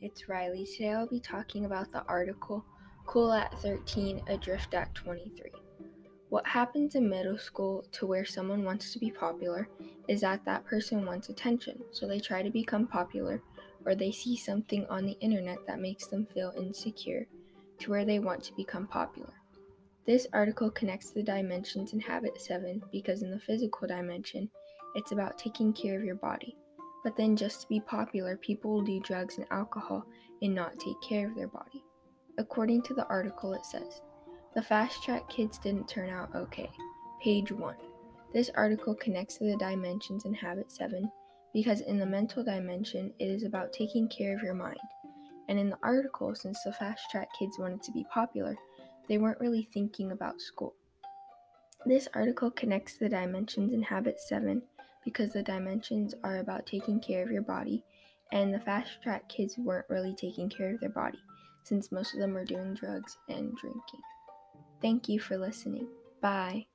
it's Riley. Today I'll be talking about the article Cool at 13, Adrift at 23. What happens in middle school to where someone wants to be popular is that that person wants attention, so they try to become popular, or they see something on the internet that makes them feel insecure to where they want to become popular. This article connects the dimensions in Habit 7 because in the physical dimension, it's about taking care of your body. But then, just to be popular, people will do drugs and alcohol and not take care of their body. According to the article, it says the fast track kids didn't turn out okay. Page 1. This article connects to the dimensions in Habit 7 because in the mental dimension, it is about taking care of your mind. And in the article, since the fast track kids wanted to be popular, they weren't really thinking about school. This article connects to the dimensions in Habit 7 because the dimensions are about taking care of your body, and the fast track kids weren't really taking care of their body since most of them were doing drugs and drinking. Thank you for listening. Bye.